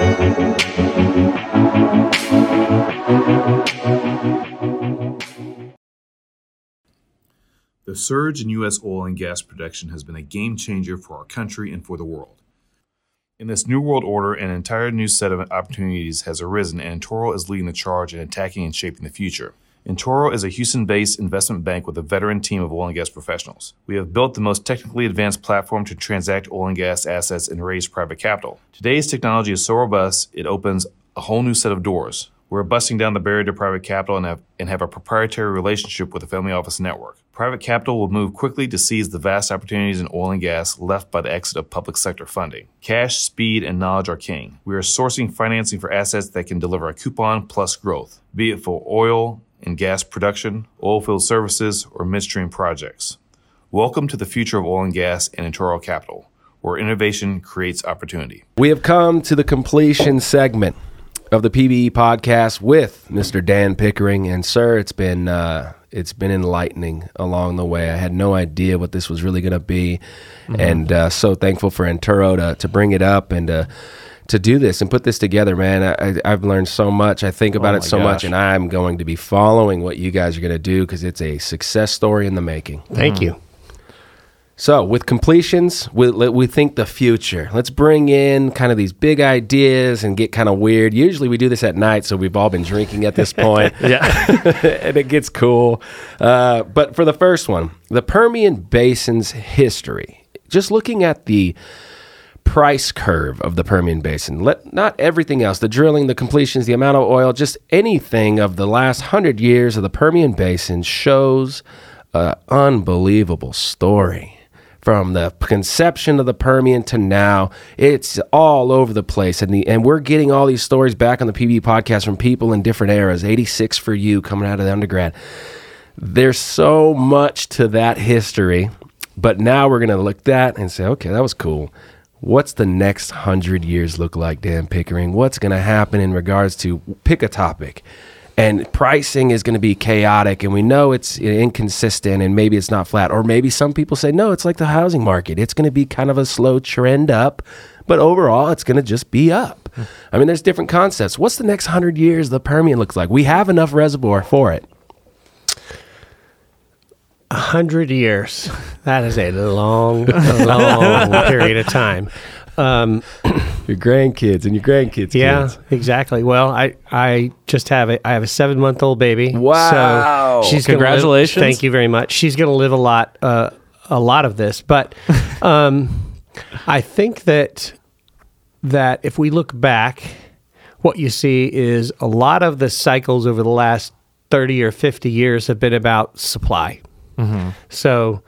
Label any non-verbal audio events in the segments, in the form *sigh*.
The surge in U.S. oil and gas production has been a game changer for our country and for the world. In this new world order, an entire new set of opportunities has arisen, Entoro is leading the charge in attacking and shaping the future. Entoro is a Houston based investment bank with a veteran team of oil and gas professionals. We have built the most technically advanced platform to transact oil and gas assets and raise private capital. Today's technology is so robust, it opens a whole new set of doors. We're busting down the barrier to private capital and have, and have a proprietary relationship with the family office network. Private capital will move quickly to seize the vast opportunities in oil and gas left by the exit of public sector funding. Cash, speed, and knowledge are king. We are sourcing financing for assets that can deliver a coupon plus growth, be it for oil and gas production, oilfield services, or midstream projects. Welcome to the future of oil and gas and Entoro Capital, where innovation creates opportunity. We have come to the completion segment of the PBE podcast with Mr. Dan Pickering, and sir, it's been uh, it's been enlightening along the way. I had no idea what this was really going to be, mm-hmm. and uh, so thankful for Entoro to to bring it up and to to do this and put this together, man. I, have learned so much. I think about oh it so gosh. much, and I'm going to be following what you guys are going to do because it's a success story in the making. Thank mm. you. So, with completions, we, we think the future. Let's bring in kind of these big ideas and get kind of weird. Usually, we do this at night, so we've all been drinking at this *laughs* point. yeah. *laughs* and it gets cool. Uh, but for the first one, the Permian Basin's history, just looking at the price curve of the Permian Basin. Let not everything else, the drilling, the completions, the amount of oil, just anything of the last 100 years of the Permian Basin shows an unbelievable story from the conception of the Permian to now. It's all over the place. And, the, and we're getting all these stories back on the PB podcast from people in different eras. 86 for you coming out of the undergrad. There's so much to that history. But now we're going to look at that and say, okay, that was cool. What's the next hundred years look like, Dan Pickering? What's going to happen in regards to pick a topic? and pricing is going to be chaotic and we know it's inconsistent and maybe it's not flat. Or maybe some people say no it's like the housing market. It's going to be kind of a slow trend up but overall it's going to just be up. Hmm. I mean there's different concepts. What's the next 100 years the permian looks like? We have enough reservoir for it a hundred years. That is a long, long *laughs* period of time. Um, *clears throat* your grandkids and your grandkids. Yeah, kids. exactly. Well, I I just have a I have a seven month old baby. Wow! So she's congratulations. Live, thank you very much. She's going to live a lot uh, a lot of this, but *laughs* um, I think that that if we look back, what you see is a lot of the cycles over the last thirty or fifty years have been about supply. Mm-hmm. So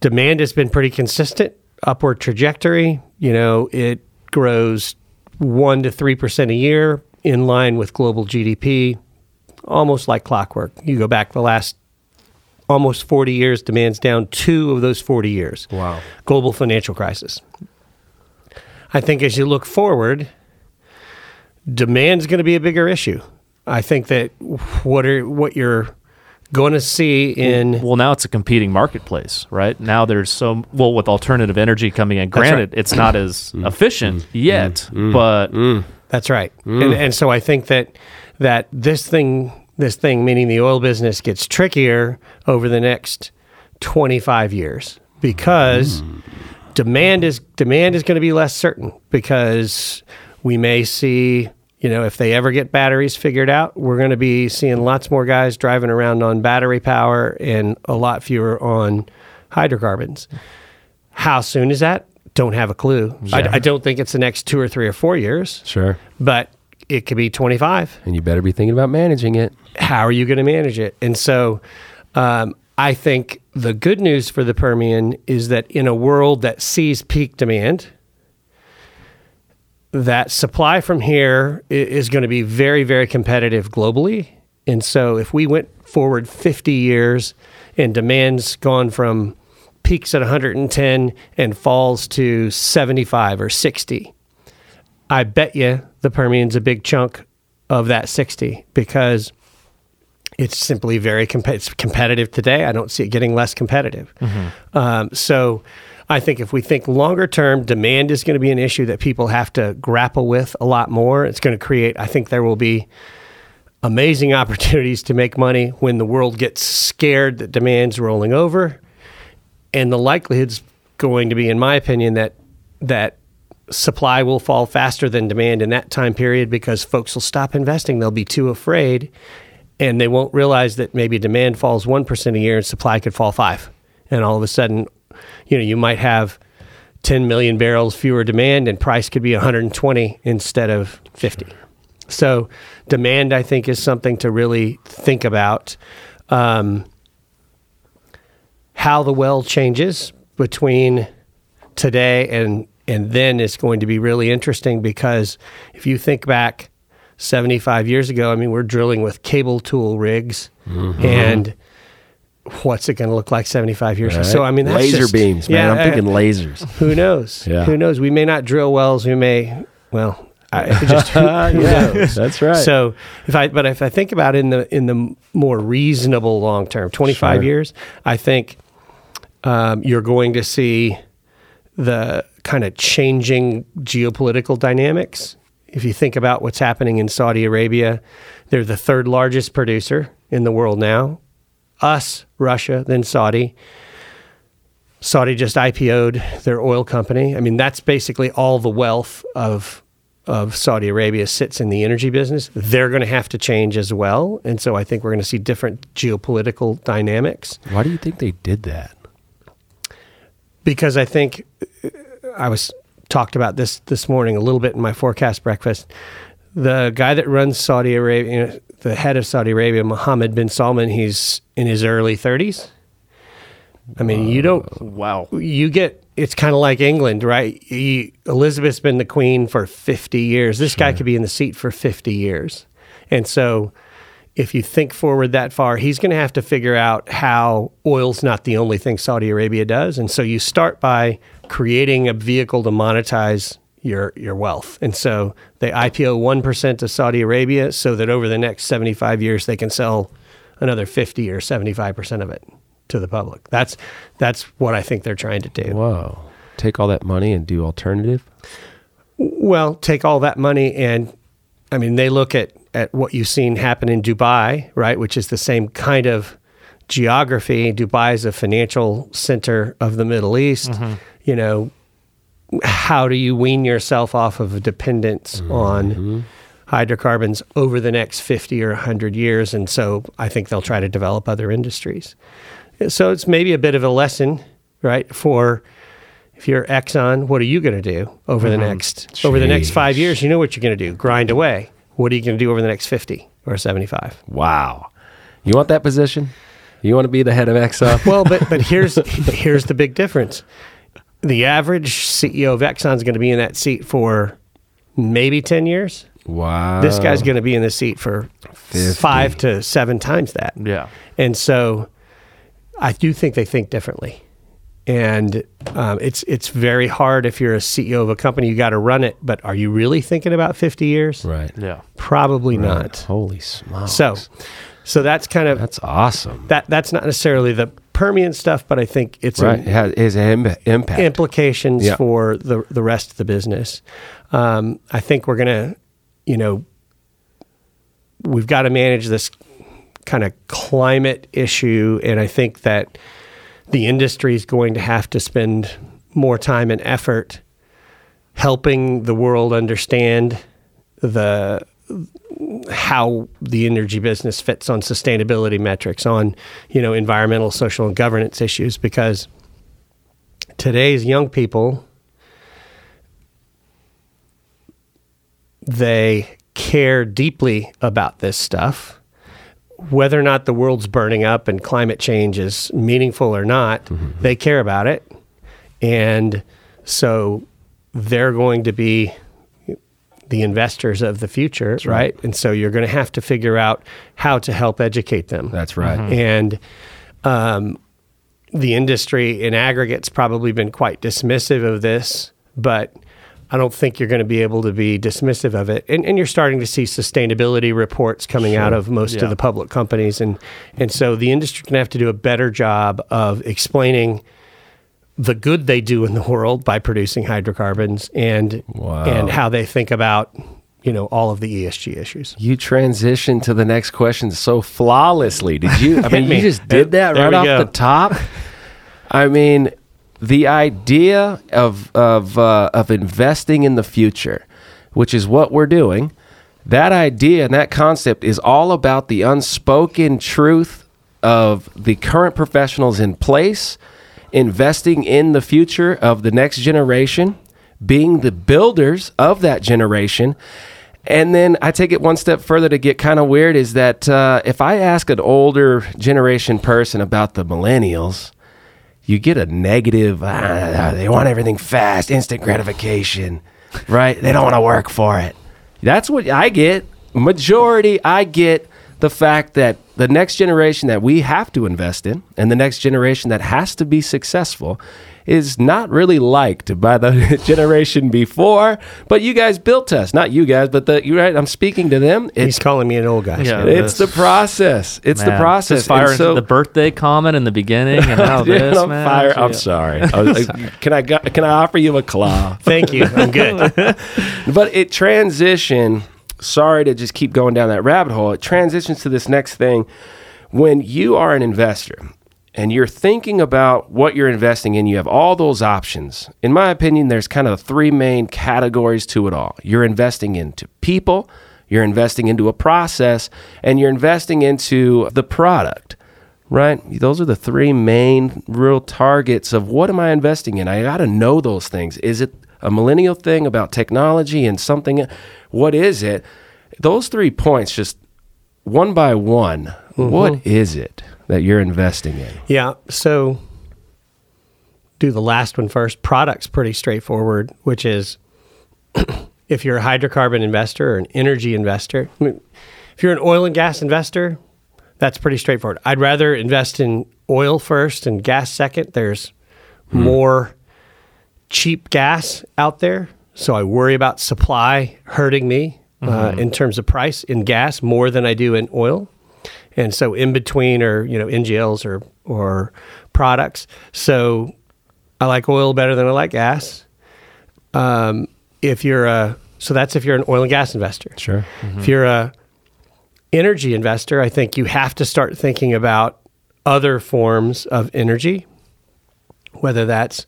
demand has been pretty consistent, upward trajectory. You know, it grows one to three percent a year in line with global GDP, almost like clockwork. You go back the last almost 40 years, demand's down two of those 40 years. Wow. Global financial crisis. I think as you look forward, demand's going to be a bigger issue. I think that what are what you're going to see in well now it's a competing marketplace right now there's so well with alternative energy coming in granted right. it's not as mm. efficient mm. yet mm. but mm. that's right and, and so i think that that this thing this thing meaning the oil business gets trickier over the next 25 years because mm. demand is demand is going to be less certain because we may see you know, if they ever get batteries figured out, we're going to be seeing lots more guys driving around on battery power and a lot fewer on hydrocarbons. How soon is that? Don't have a clue. Yeah. I, I, don't think it's the next two or three or four years. Sure. But it could be 25. And you better be thinking about managing it. How are you going to manage it? And so um, I think the good news for the Permian is that in a world that sees peak demand, that supply from here is going to be very, very competitive globally. And so if we went forward 50 years and demand's gone from peaks at 110 and falls to 75 or 60, I bet you the Permian's a big chunk of that 60 because it's simply very comp- it's competitive today. I don't see it getting less competitive. Mm-hmm. Um, so I think if we think longer term, demand is going to be an issue that people have to grapple with a lot more. It's going to create, I think there will be amazing *laughs* opportunities to make money when the world gets scared that demand's rolling over. And the likelihood's going to be, in my opinion, that that supply will fall faster than demand in that time period because folks will stop investing. They'll be too afraid and they won't realize that maybe demand falls 1% a year and supply could fall 5 and all of a sudden you know you might have 10 million barrels fewer demand and price could be 120 instead of 50 so demand i think is something to really think about um, how the well changes between today and and then is going to be really interesting because if you think back 75 years ago i mean we're drilling with cable tool rigs Mm-hmm. and what's it going to look like 75 years ago? So I mean, that's laser just- beams, man. yeah, I'm thinking uh, lasers. Who knows? *laughs* Yeah. Who knows? We may not drill wells. We may. Well, I, just who, *laughs* who Yeah, knows? that's right. So if I, but if I think about it in the in the more reasonable long term, 25 Sure. years, I think um, you're going to see the kind of changing geopolitical dynamics. If you think about what's happening in Saudi Arabia, they're the third largest producer in the world now. Us, Russia, then Saudi. Saudi just IPO'd their oil company. I mean, that's basically all the wealth of of Saudi Arabia sits in the energy business. They're going to have to change as well, and so I think we're going to see different geopolitical dynamics Why do you think they did that? because I think I was talked about this this morning a little bit in my forecast breakfast. The guy that runs Saudi Arabia, you know, the head of Saudi Arabia, Mohammed bin Salman, he's in his early 30s. I mean, you don't uh, Wow. you get it's kind of like England, right? You, Elizabeth's been the queen for 50 years. This guy could be in the seat for 50 years. And so if you think forward that far, he's going to have to figure out how oil's not the only thing Saudi Arabia does. And so you start by creating a vehicle to monetize your your wealth. And so they IPO 1% to Saudi Aramco so that over the next 75 years they can sell another 50 or 75% of it to the public. That's that's what I think they're trying to do. Whoa. Take all that money and do alternative? Well, take all that money and I mean they look at at what you've seen happen in Dubai, right, which is the same kind of geography. Dubai is a financial center of the Middle East. Mm-hmm. You know, how do you wean yourself off of a dependence mm-hmm. on hydrocarbons over the next 50 or 100 years and so I think they'll try to develop other industries. So it's maybe a bit of a lesson, right, for if you're Exxon, what are you going to do over the mm-hmm. next over the next 5 years? You know what you're going to do. Grind away. What are you going to do over the next 50 or 75? Wow. You want that position? You want to be the head of Exxon? Well, but but here's *laughs* here's the big difference. The average CEO of Exxon is going to be in that seat for maybe 10 years. wow. This guy's going to be in the seat for 5 to 7 times that. Yeah. And so I do think they think differently. And um, it's it's very hard if you're a CEO of a company, you got to run it. But are you really thinking about 50 years? Right. Yeah. Probably not. Holy smokes. So, so that's kind of that's awesome. that. That's not necessarily the Permian stuff, but I think it's a- Right. It has, it has im- impact. implications Yeah. for the the rest of the business. Um, I think we're gonna, you know, we've got to manage this kind of climate issue, and I think that the industry is going to have to spend more time and effort helping the world understand the how the energy business fits on sustainability metrics on you know environmental social and governance issues because today's young people they care deeply about this stuff. Whether or not the world's burning up and climate change is meaningful or not mm-hmm. they care about it. And so they're going to be the investors of the future right. and so you're going to have to figure out how to help educate them That's right. and um, the industry in aggregate's probably been quite dismissive of this, but I don't think you're going to be able to be dismissive of it. And, and you're starting to see sustainability reports coming out of most Yeah. of the public companies, and and so the industry can have to do a better job of explaining the good they do in the world by producing hydrocarbons and Wow. and how they think about you know all of the ESG issues. You transitioned to the next question so flawlessly. Did you? *laughs* I mean, me. you just did that There right off go. the top. I mean, the idea of of uh, of investing in the future, which is what we're doing. That idea and that concept is all about the unspoken truth of the current professionals in place, investing in the future of the next generation, being the builders of that generation. And then I take it one step further to get kind of weird is that uh, if I ask an older generation person about the millennials, you get a negative, ah, they want everything fast, instant gratification, right? They don't want to work for it. That's what I get. Majority, I get the fact that the next generation that we have to invest in and the next generation that has to be successful is not really liked by the *laughs* generation before. But you guys built us, not you guys, but the you right. I'm speaking to them. He's calling me an old guy. Yeah. it's the process. It's the process. Fire And so- the birthday comment in the beginning and *laughs* now this, I'm man. fire- I'm sorry. I was like, *laughs* can I can I offer you a claw? Thank you. I'm good. but it transition. Sorry to just keep going down that rabbit hole. It transitions to this next thing. When you are an investor and you're thinking about what you're investing in, you have all those options. In my opinion, there's kind of three main categories to it all. You're investing into people, you're investing into a process, and you're investing into the product right? Those are the three main real targets of what am I investing in? I got to know those things. Is it a millennial thing about technology and something? What is it? Those three points, just one by one, what mm-hmm. is it that you're investing in? Yeah. So do the last one first. Product's pretty straightforward, which is *clears throat* if you're a hydrocarbon investor or an energy investor, I mean, if you're an oil and gas investor, that's pretty straightforward. I'd rather invest in oil first and gas second. There's hmm. more cheap gas out there. So I worry about supply hurting me uh, in terms of price in gas more than I do in oil. And so in between are, you know, NGLs or, or products. So I like oil better than I like gas. Um, if you're a, so that's if you're an oil and gas investor. Sure. If you're a energy investor, I think you have to start thinking about other forms of energy, whether that's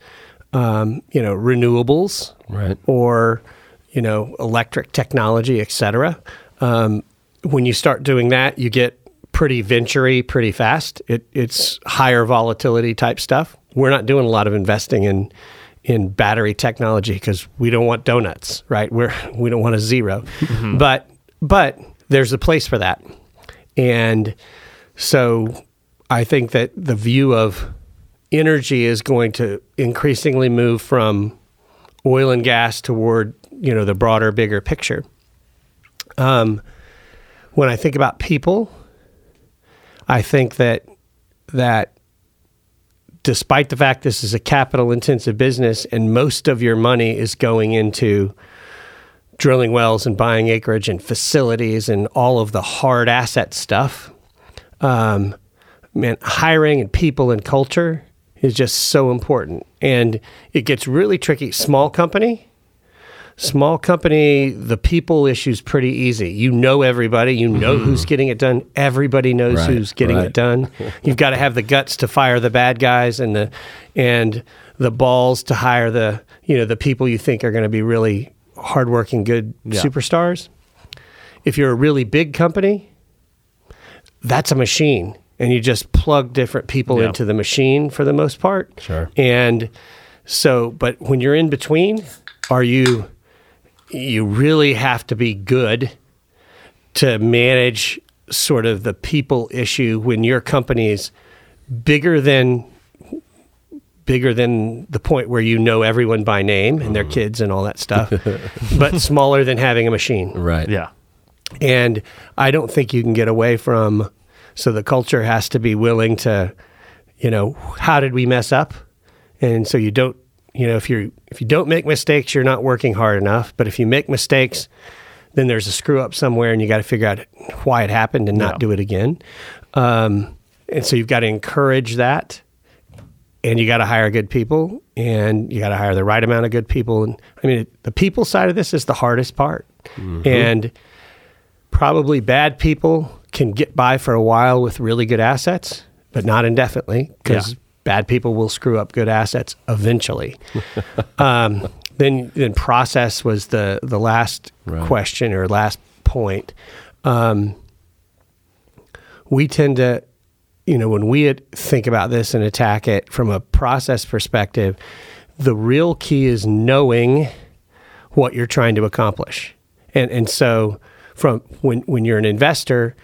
um, you know renewables Right. or you know electric technology, et cetera. Um, when you start doing that, you get pretty venture pretty fast. It, it's higher volatility type stuff. We're not doing a lot of investing in in battery technology because we don't want donuts, right? We're *laughs* we don't want a 0 but but there's a place for that, and so I think that the view of energy is going to increasingly move from oil and gas toward you know the broader, bigger picture. Um, when I think about people, I think that that despite the fact this is a capital intensive business and most of your money is going into drilling wells and buying acreage and facilities and all of the hard asset stuff, um, man, hiring and people and culture is just so important. And it gets really tricky. Small company, small company, the people issue's pretty easy. You know everybody, you know mm-hmm. who's getting it done. Everybody knows Right, who's getting right. it done. *laughs* You've got to have the guts to fire the bad guys and the and the balls to hire the you know the people you think are going to be really hardworking, good superstars. If you're a really big company, that's a machine, and you just plug different people Yeah. into the machine for the most part. Sure. And so, but when you're in between, are you? You really have to be good to manage sort of the people issue when your company is bigger than bigger than the point where you know everyone by name and their mm. kids and all that stuff, *laughs* but smaller than having a machine. Right. Yeah. And I don't think you can get away from. So the culture has to be willing to, you know, how did we mess up? And so you don't, you know, if you if you don't make mistakes, you're not working hard enough. But if you make mistakes, then there's a screw up somewhere, and you got to figure out why it happened and not Yeah. do it again. Um, and so you've got to encourage that. and you got to hire good people and you got to hire the right amount of good people and i mean the people side of this is the hardest part and probably bad people can get by for a while with really good assets but not indefinitely because Yeah. bad people will screw up good assets eventually *laughs* um, then then process was the the last Right. question or last point um, we tend to you know, when we think about this and attack it from a process perspective, the real key is knowing what you're trying to accomplish. And and so from when when you're an investor,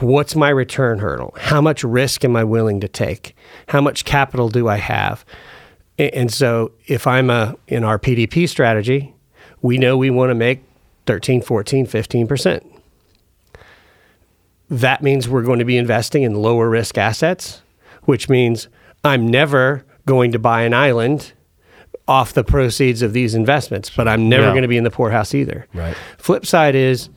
what's my return hurdle? How much risk am I willing to take? How much capital do I have? And so if I'm a in our PDP strategy, we know we want to make 13, 14, 15% that means we're going to be investing in lower risk assets, which means I'm never going to buy an island off the proceeds of these investments, but I'm never Yeah. going to be in the poorhouse either. Right. Flip side is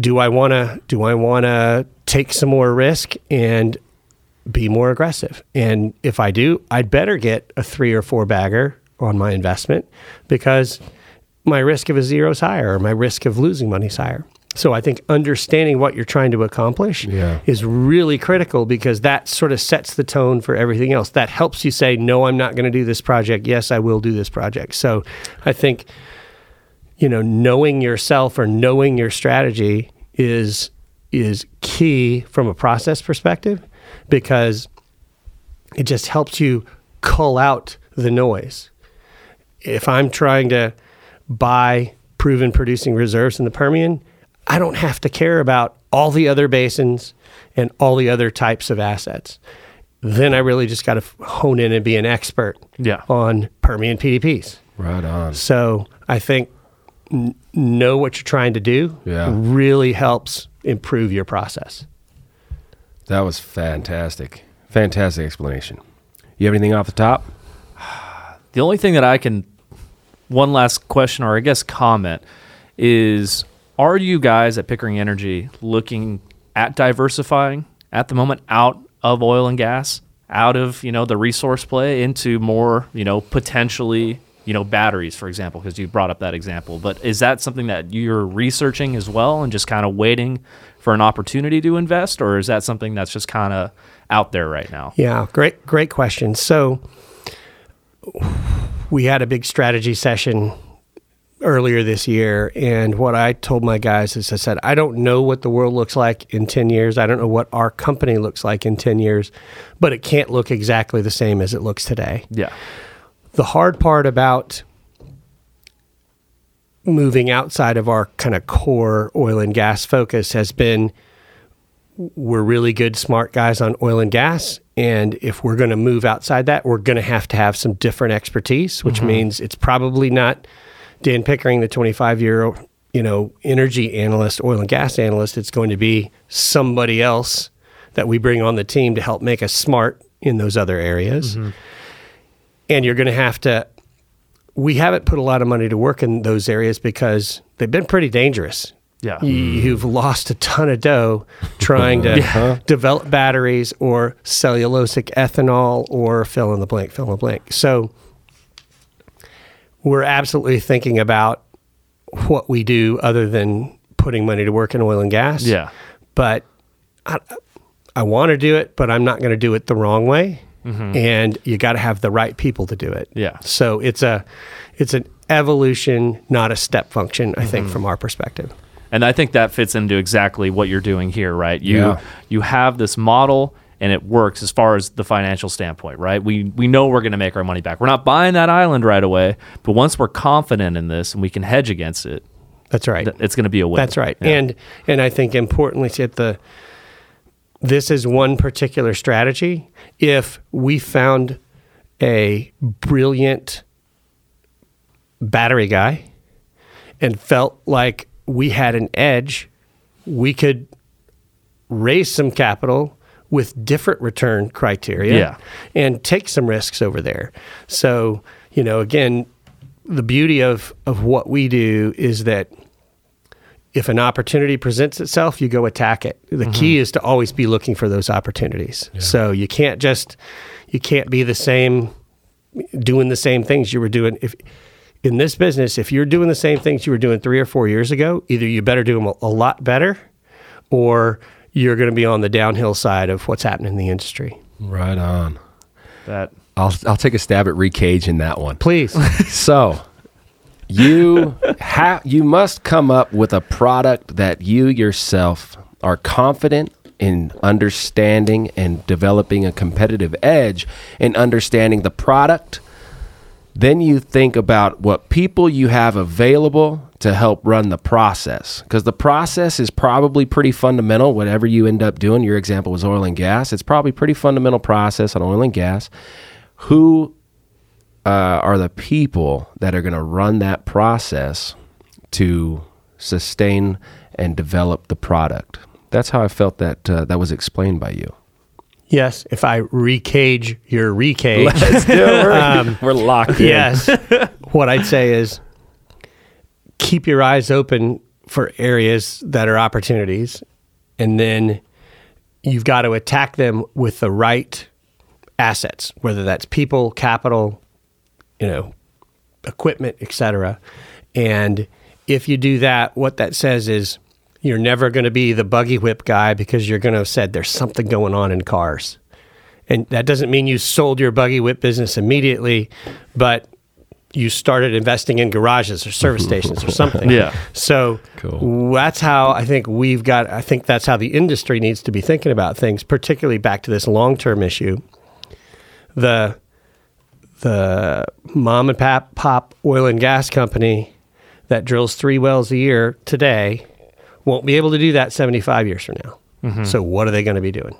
do I want to do I want to take some more risk and be more aggressive? And if I do, I'd better get a 3 or 4 bagger on my investment because my risk of a zero is higher or my risk of losing money is higher. So I think understanding what you're trying to accomplish Yeah. is really critical because that sort of sets the tone for everything else. That helps you say, no, I'm not going to do this project. Yes, I will do this project. So I think, you know, knowing yourself or knowing your strategy is is key from a process perspective because it just helps you cull out the noise. If I'm trying to buy proven producing reserves in the Permian, I don't have to care about all the other basins and all the other types of assets. Then I really just got to hone in and be an expert Yeah. on Permian PDPs. Right on. So I think n- know what you're trying to do Yeah. really helps improve your process. That was fantastic. Fantastic explanation. You have anything off the top? *sighs* The only thing that I can, one last question or I guess comment is are you guys at Pickering Energy looking at diversifying at the moment out of oil and gas, out of, you know, the resource play into more, you know, potentially, you know, batteries, for example, because you brought up that example. But is that something that you're researching as well and just kind of waiting for an opportunity to invest? Or is that something that's just kind of out there right now? Yeah, great, great question. So we had a big strategy session earlier this year, and what I told my guys is I said, I don't know what the world looks like in 10 years. I don't know what our company looks like in 10 years, but it can't look exactly the same as it looks today. Yeah. The hard part about moving outside of our kind of core oil and gas focus has been we're really good smart guys on oil and gas and if we're going to move outside that we're going to have to have some different expertise which mm-hmm. means it's probably not Dan Pickering the 25 year you know energy analyst oil and gas analyst. It's going to be somebody else that we bring on the team to help make us smart in those other areas mm-hmm. And you're going to have to we haven't put a lot of money to work in those areas because they've been pretty dangerous Yeah. You've lost a ton of dough trying to uh-huh. develop batteries or cellulosic ethanol or fill in the blank fill in the blank so we're absolutely thinking about what we do other than putting money to work in oil and gas Yeah. but I, I want to do it, but I'm not going to do it the wrong way. Mm-hmm. And you got to have the right people to do it. Yeah. So it's a, it's an evolution, not a step function. I think mm-hmm. from our perspective. And I think that fits into exactly what you're doing here, right? You Yeah. you have this model and it works as far as the financial standpoint, right? We we know we're going to make our money back. We're not buying that island right away, but once we're confident in this and we can hedge against it, That's right. th- it's going to be a win. That's right. Yeah. And and I think importantly, at the this is one particular strategy. If we found a brilliant battery guy and felt like we had an edge, we could raise some capital with different return criteria Yeah. and take some risks over there. So, you know, again, the beauty of of what we do is that if an opportunity presents itself, you go attack it. The mm-hmm. key is to always be looking for those opportunities. So you can't just you can't be the same doing the same things you were doing if in this business if you're doing the same things you were doing 3 or 4 years ago, either you better do them a, a lot better or you're going to be on the downhill side of what's happening in the industry. Right on. That I'll I'll take a stab at recaging that one. Please. *laughs* So you have you must come up with a product that you yourself are confident in understanding and developing a competitive edge in understanding the product. Then you think about what people you have available to help run the process. Because the process is probably pretty fundamental, whatever you end up doing. Your example was oil and gas. It's probably pretty fundamental process on oil and gas. Who uh, are the people that are going to run that process to sustain and develop the product. That's how I felt that uh, that was explained by you. yes, if I recage your recage. Let's do it. We're, *laughs* *laughs* we're locked in. yes. *laughs* what I'd say is keep your eyes open for areas that are opportunities and then you've got to attack them with the right assets, whether that's people, capital, you know, equipment, etc. And if you do that, what that says is you're never going to be the buggy whip guy because you're going to have said there's something going on in cars. And that doesn't mean you sold your buggy whip business immediately, but you started investing in garages or service stations or something. *laughs* Yeah. So Cool. that's how I think we've got, I think that's how the industry needs to be thinking about things, particularly back to this long term issue. The, the mom and pop, pop oil and gas company that drills three wells a year today won't be able to do that 75 years from now. Mm-hmm. So, what are they going to be doing?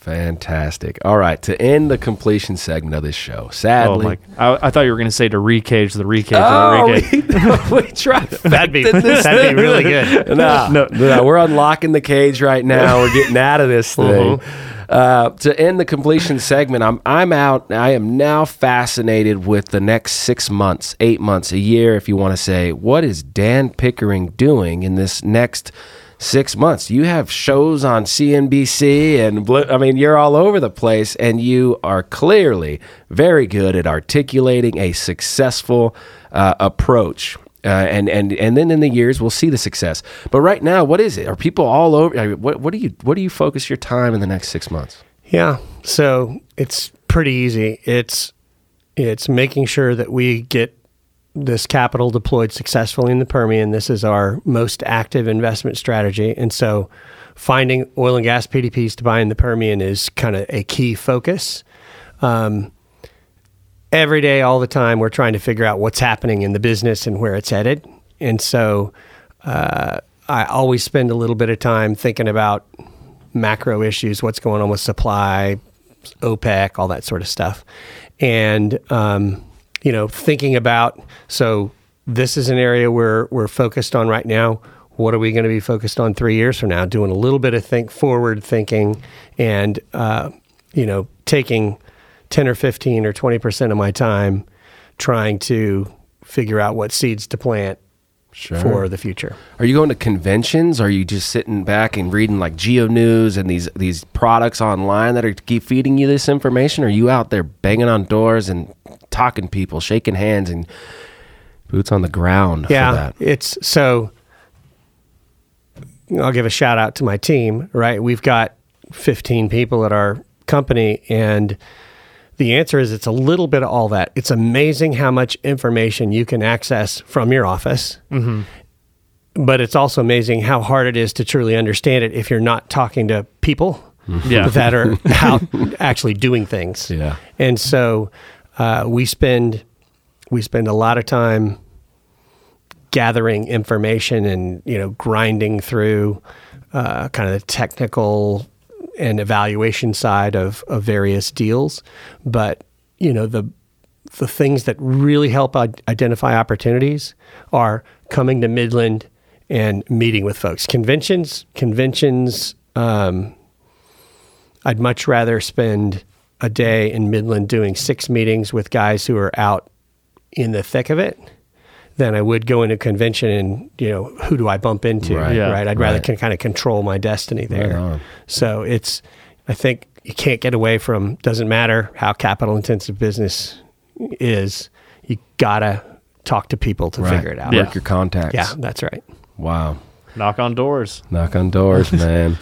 Fantastic. All right, to end the completion segment of this show, oh sadly. my! I, I thought you were going to say to recage the recage Oh, the recage. we, *laughs* we tried. *laughs* That'd be, that'd be really *laughs* good. no, no, no, we're unlocking the cage right now. We're getting out of this uh-huh. thing. Uh, to end the completion segment, I'm I'm out. I am now fascinated with the next six months, eight months, a year, if you want to say. What is Dan Pickering doing in this next? Six months. You have shows on CNBC, and I mean, you're all over the place, and you are clearly very good at articulating a successful uh, approach uh, and and and then in the years we'll see the success. But right now, what is it? Are people all over? I mean, what what do you what do you focus your time in the next six months? Yeah. So it's pretty easy. It's it's making sure that we get this capital deployed successfully in the Permian. This is our most active investment strategy. And so finding oil and gas PDPs to buy in the Permian is kind of a key focus. Um, every day, all the time, we're trying to figure out what's happening in the business and where it's headed. And so uh, I always spend a little bit of time thinking about macro issues, what's going on with supply, OPEC, all that sort of stuff. And, um, you know, thinking about, so this is an area where we're focused on right now. What are we going to be focused on three years from now? Doing a little bit of think forward thinking and, uh, you know, taking 10 or 15 or 20% of my time trying to figure out what seeds to plant Sure. for the future. Are you going to conventions? Are you just sitting back and reading like Geo News and these these products online that are keep feeding you this information? Are you out there banging on doors and talking to people, shaking hands, and boots on the ground yeah, for that? it's so. I'll give a shout out to my team. Right, we've got 15 people at our company, and the answer is it's a little bit of all that. It's amazing how much information you can access from your office. But it's also amazing how hard it is to truly understand it if you're not talking to people Yeah. that are *laughs* out actually doing things. Yeah. And so uh, we spend we spend a lot of time gathering information and you know grinding through uh, kind of the technical and evaluation side of, of various deals. But you know the the things that really help identify opportunities are coming to Midland and meeting with folks. Conventions, conventions. Um, I'd much rather spend a day in Midland doing six meetings with guys who are out in the thick of it than I would go into a convention and you know who do I bump into? Right. Yeah. I'd rather Right. can kind of control my destiny there. on. So it's I think you can't get away from doesn't matter how capital intensive business is. You gotta talk to people to Right. figure it out. Yeah. Work your contacts. Yeah, that's right. Wow. Knock on doors. Knock on doors, *laughs* man.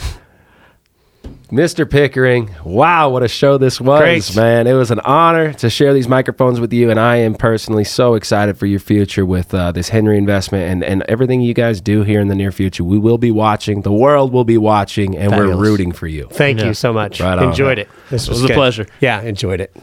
Mr. Pickering, wow, what a show this was, Great. man. It was an honor to share these microphones with you, and I am personally so excited for your future with uh, this Henry investment and, and everything you guys do here in the near future. We will be watching, the world will be watching, and we're rooting for you. Thank Yeah. you so much. Right on. enjoyed it. This It was was a pleasure. Yeah, enjoyed it.